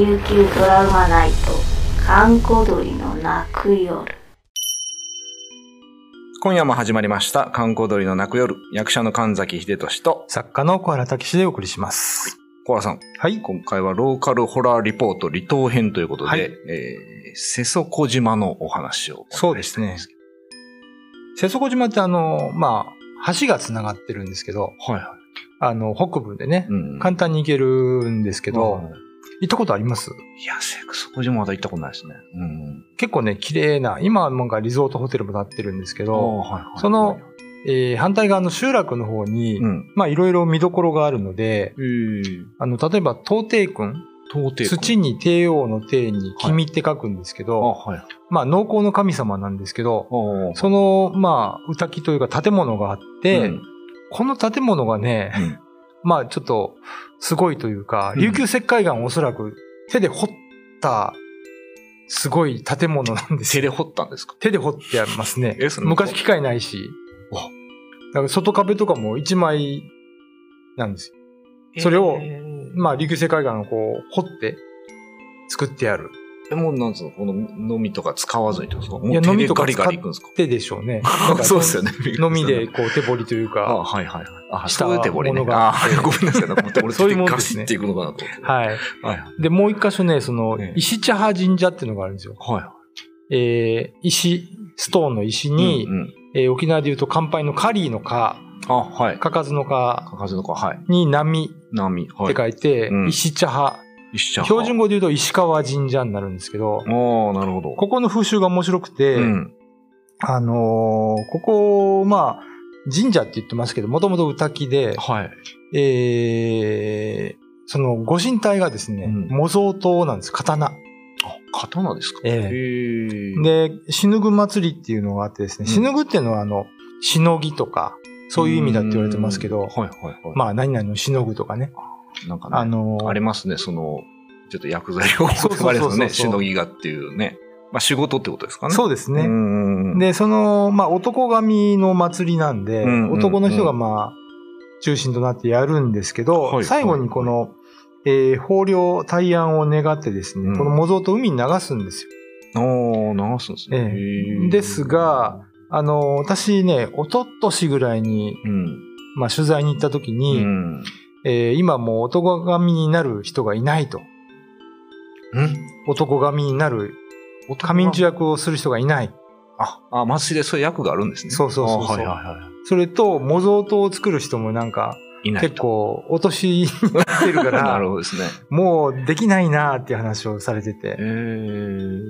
琉球ドラマナイト閑古鳥の泣く夜今夜も始まりました、観光鳥の泣く夜、役者の神崎秀俊と、作家の小原武史でお送りします。小原さん。はい。今回はローカルホラーリポート離島編ということで、はいえー、瀬底島のお話を。そうですね。瀬底島ってあの、まあ、橋が繋がってるんですけど、はいはい。あの、北部でね、うん簡単に行けるんですけど、はい行ったことあります？いや、瀬底島まだ行ったことないですね。うん。結構ね、綺麗な、今はなんかリゾートホテルも建ってるんですけど、はいはいその、えー反対側の集落の方に、うん。まあいろいろ見どころがあるので、えー、あの、例えば、東帝君、到底。土に帝王の帝に君って書くんですけあ、ど、はい。まあ農耕の神様なんですけど、あその、まあ、歌木というか建物があって、うんこの建物がね、うんまあちょっとすごいというか、うん琉球石灰岩をおそらく手で掘ったすごい建物なんですよ。手で掘ったんですか？手で掘ってありますね昔機械ないし。だから外壁とかも一枚なんですよ。それをえーまあ琉球石灰岩をこう掘って作ってある。え、もうなんつうの、この飲みとか使わずにってことですか？いみとかガリガリいくんですか？手でしょうね。そうですよね。飲みでこう手掘りというあか、はいはいはい。あ、そういう手彫りねあはい ごめんなさい。なんか手彫りそういうもんガですねシっていくのかなと。はい。で、もう一箇所ね、そのええ、石茶葉神社っていうのがあるんですよ。はえー、石、ストーンの石い。に、えー沖縄で言うと乾杯のカリーのカ、あ、はい。かかずのカかかずのか、はい。に波波。はい。って書いて、うん石茶葉。標準語で言うと石川神社になるんですけど、なるほど。ここの風習が面白くて、うん。あのーここ、まあ、神社って言ってますけど、もともと歌木で、はい。えー、そのご神体がですね、うん模造刀なんです、刀。あ、刀ですか？え。で、しぬぐ祭りっていうのがあってですね、うんしぬぐっていうのはあの、しのぎとか、そういう意味だって言われてますけど、うんはいはいはい。まあ何々のしのぐとかね。なんかね、あのーありますね、その、ちょっと薬剤をそうそうそうそうあれですよね、しのぎがっていうね。まあ仕事ってことですかね。そうですね。ねで、その、まあ男神の祭りなんで、うん男の人がまあ、中心となってやるんですけど、はい最後にこの、えー豊漁大安を願ってですね、うんこの模造と海に流すんですよ。おー、流すんですね。えへーですが、あの、私ね、一昨年ぐらいに、うん。まあ取材に行った時うに、ん。えー今もう男神になる人がいないと。男神になる、仮眠中役をする人がいない。あ、あ、祭りでそういう役があるんですね。そうそうそうそうあはいはいはそれと、模造刀を作る人もなんか、い。いない結構、お年になってるか ならる、ほどですね。もうできないなーっていう話をされてえて。ー。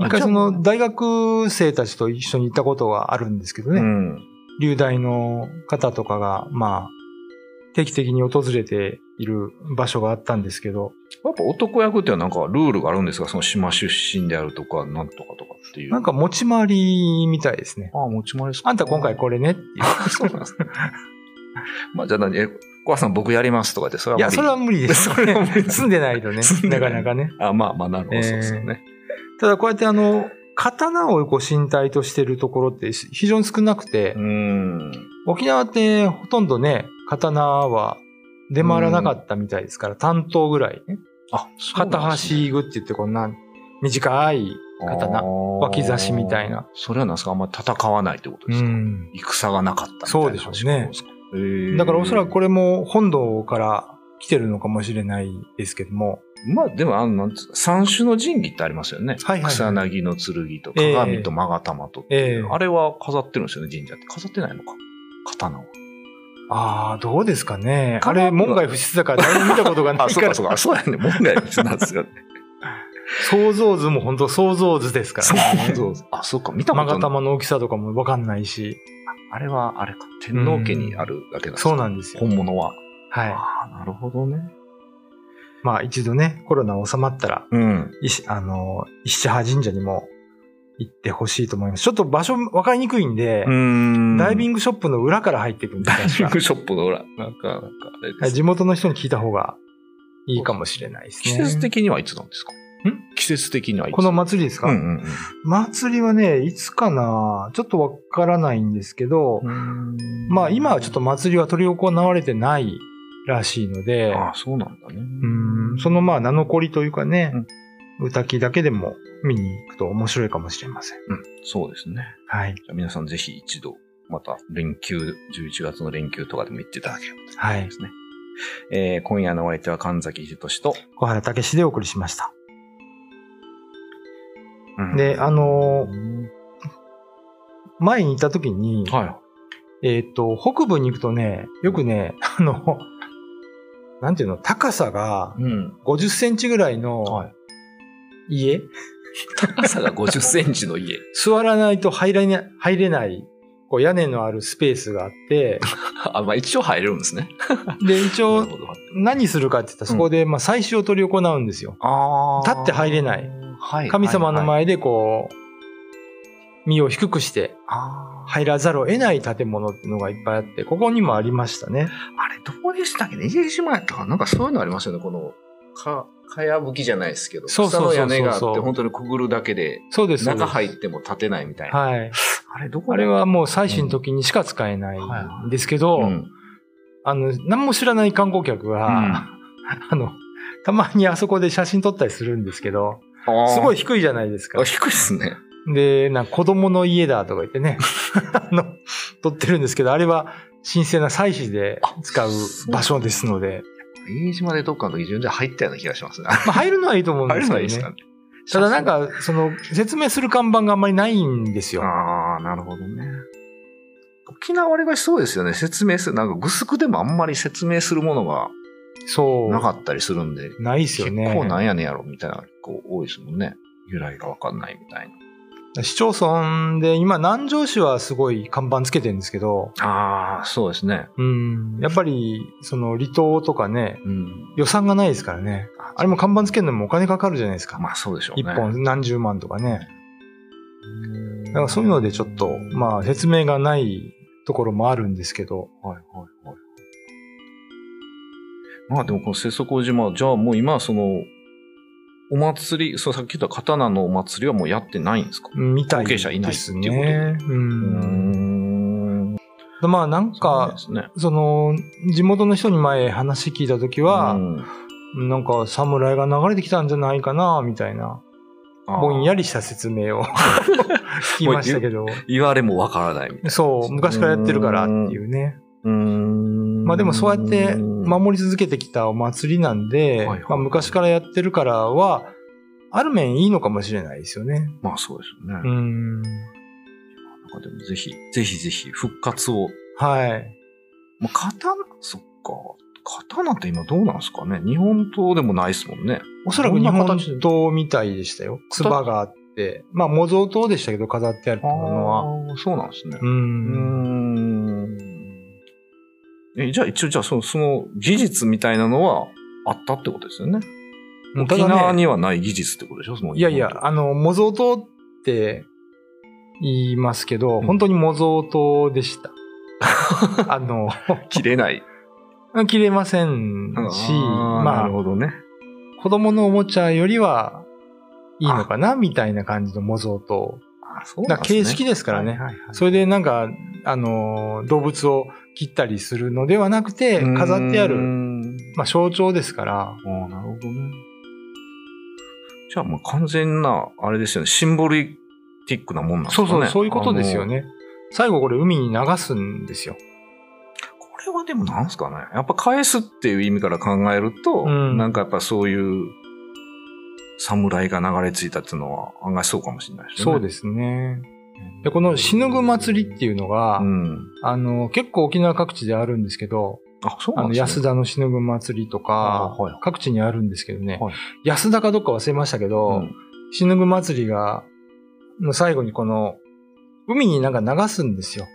一回その、大学生たちと一緒に行ったことがあるんですけどね。うん。流大の方とかが、まあ、定期的に訪れている場所があったんですけど、やっぱ男役ってはなんかルールがあるんですか？その島出身であるとか、なんとかとかっていう。なんか持ち回りみたいですね。ああ、持ち回りですか？あんた今回これねっていう。そうなんですね。まあじゃあ何？え、小川さん僕やりますとかって、それはい無理や、それは無理です。それは無理住んでないとねなないかなかね。あまあまあなるほど、そうですよね。ただこうやってあの、刀をこう身体としてるところって非常に少なくてう、ん。沖縄ってほとんどね、刀は出回らなかったみたいですから、担当ぐらいね。あ、片端具って言ってこんな短い刀。脇差しみたいな。それはなんですか？あんまり戦わないってことですか、うん。戦がなかったみたいなそうでしょうね話へーだからおそらくこれも本土から来てるのかもしれないですけども。まあでもあの、三種の神器ってありますよね。はいはいはい草薙の剣とええ鏡と勾玉とっていう、ええあれは飾ってるんですよね、神社って。飾ってないのか刀を。ああ、どうですかね。あ刀れ、門外不出だから誰も見たことがなあ、いから そうか、そうか。そうやね。問題なんですよね。想像図も本当想像図ですからね。そうそう。あ、そうか。見たことない。勾玉の大きさとかもわかんないし。あれは、あれか。天皇家にあるだけなんですかそうなんですよ。本物は。はい。ああ、なるほどね。まあ一度ね、コロナ収まったら、うん。石、あの、石葉神社にも行ってほしいと思います。ちょっと場所分かりにくいんで、んダイビング、グショップの裏から入っていくんでダイビン確グショップの裏。なんか、なんか、あれかです地元の人に聞いた方がいいかもしれないです季ね。節的にはいつなんですか？ん？季節的にはいつ？この祭りですか、うん祭りはね、いつかな？ちょっとわからないんですけど、うんうん。まあ今はちょっと祭りは取り行われてないらしいので、ああ、そうなんだね。うんそのまあ名残りというかね、歌きだけでも見に行くと面白いかもしれません。うん、そうですね。はい。じゃあ皆さんぜひ一度、また連休、11月の連休とかでも行っていただければとはい思いま。すね。えー今夜のお相手は神崎秀俊と、小原武史でお送りしました。うんで、あのーうん前に行った時に、はえっ、と、北部に行くとね、よくね、あの、なんていうの、高さがい。うん。50センチぐらいのはい。家、高さが50センチの家。座らないと入れない、入れない、こう屋根のあるスペースがあって、あ、まあ一応入れるんですね。で、一応何するかって言ったらそこで、まあ、祭祀を取り行うんですよ。あ立って入れない。はい。神様の前でこう、身を低くして入らざるを得ない建物っていうのがいっぱいあって、ここにもありましたね。あれ、どこでしたっけね？家島やったかななんかそういうのありますよね。この、か、かやぶきじゃないですけど。そうそうそうそう草の屋根があって、本当にくぐるだけで、そうです。中入っても立てないみたいな。はい。あれ、どこあれはもう祭祀の時にしか使えないんですけど、うん。あの、何も知らない観光客が、あの、たまにあそこで写真撮ったりするんですけど、すごいい。低いじゃないですかあ。低いっすね。で、なんか子供の家だとか言ってね、あの、撮ってるんですけど、あれは神聖な祭祀で使う場所ですので、家島でどっかの時順で入ったような気がしますね。まあ入るのはいいと思うんですけどね。のはいいですかね。ただなんか、その、説明する看板があんまりないんですよ。ああ、なるほどね。沖縄割がそうですよね。説明する。なんか、グスクでもあんまり説明するものがそう。なかったりするんで、ないですよね。結構なんやねんやろみたいな、こう、多いですもんね。由来がわかんないみたいな。市町村で、今、南城市はすごい看板つけてるんですけど、ああ、そうですね。うん、やっぱり、その離島とかね、うん。予算がないですからね。あれも看板つけるのにもお金かかるじゃないですか。まあそうでしょう一ね。本何十万とかね。うん。だからそういうのでちょっと、まあ説明がないところもあるんですけど、はいはいはい。まあでもこの瀬底島、じゃあもう今その、お祭り、そうさっき言った刀のお祭りはもうやってないんですか？みたい後継者いないですっていうね。う。うんん。まあなんかで、すね。その、地元の人に前話聞いたときは、うんなんか侍が流れてきたんじゃないかな、みたいな、ぼんやりした説明を 聞きましたけど、言われもわからないみたいな。そう、昔からやってるからっていうね。う。まあでもそうやって守り続けてきたお祭りなんで、まあ昔からやってるからは、ある面いいのかもしれないですよね。まあそうですよね。うなんん。かでもぜひ、ぜひぜひ復活を。はい。まあ、刀、そっか。刀って今どうなんですかね？日本刀でもないですもんね。おそらく日本刀みたいでしたよ。形？唾があって。まあ模造刀でしたけど飾ってあるっていうのは。そうなんですね。う。うんん。え、じゃあ一応じゃあその、その技術みたいなのはあったってことですよね。沖縄にはない技術ってことでしょ？そのいやいや、あの、模造刀って言いますけど、うん本当に模造刀でした。あの、切れない。切れませんし、あまあ、るほどね。子供のおもちゃよりはいいのかな？みたいな感じの模造刀。あそうだから形式ですからねはいはいはいそれでなんか、あの、動物を切ったりするのではなくて、飾ってある、んまあ象徴ですから、ああ、なるほどね。じゃあもう完全な、あれですよね、シンボリティックなもんなんですかね。そうそう、そういうことですよね。ね。最後これ海に流すんですよ。これはでもなんですかね。やっぱ返すっていう意味から考えると、うんなんかやっぱそういう侍が流れ着いたっていうのは案外そうかもしれないですね。そうですね。で、この死ぬぐ祭りっていうのが、うん。あの、結構沖縄各地であるんですけど、あ、そうあの、なんですね。安田の死ぬぐ祭りとかあはい、各地にあるんですけどねはい、安田かどっか忘れましたけど、うん死ぬぐ祭りが、の最後にこの、海になんか流すんですよ。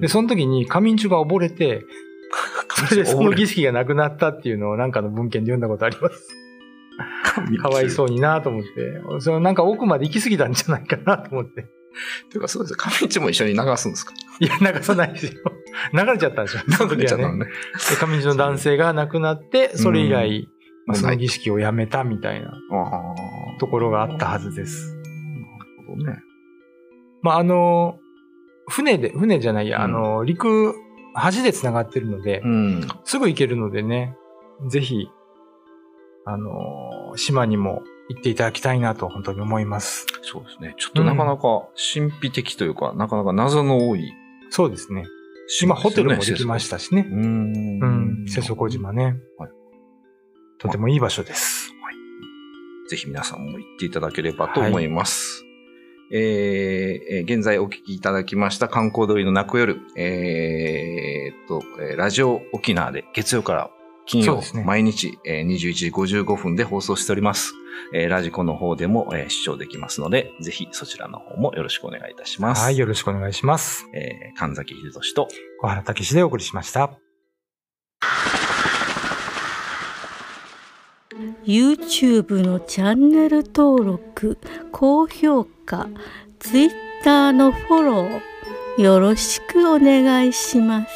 で、その時に仮眠中が溺れて、それでその儀式がなくなったっていうのをなんかの文献で読んだことあります。かわいそうになと思って。そのなんか奥まで行き過ぎたんじゃないかなと思って。というかそうです。上市も一緒に流すんですか？いや、流さないですよ。流れちゃったんですよ。その時はね。ちゃったのね。で上地の男性が亡くなって、それ以来、まあその儀式をやめたみたいな。ところがあったはずです。なるほどね。まあ、あの、船で、船じゃないや、うんあの、陸橋で繋がってるので、うん。すぐ行けるのでね、ぜひ、あのー島にも行っていただきたいなと本当に思います。そうですね。ちょっとなかなか神秘的というか、なかなか謎の多いそうですね。今ホテルもできましたしねう。ん。うん。瀬底島ね。はいとてもいい場所です。ぜひ皆さんも行っていただければと思います。えーえー現在お聞きいただきました観光通りの泣く夜、えーっと、えーラジオ沖縄で月曜から金曜、そうですね毎日、えー21時55分で放送しております。えーラジコの方でも、えー視聴できますので、ぜひそちらの方もよろしくお願いいたします。はい、よろしくお願いします。えー神崎秀俊と、小原武史でお送りしました。YouTube のチャンネル登録高評価 Twitter のフォローよろしくお願いします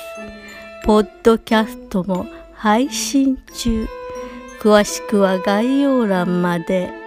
ポッドキャストも配信中詳しくは概要欄まで。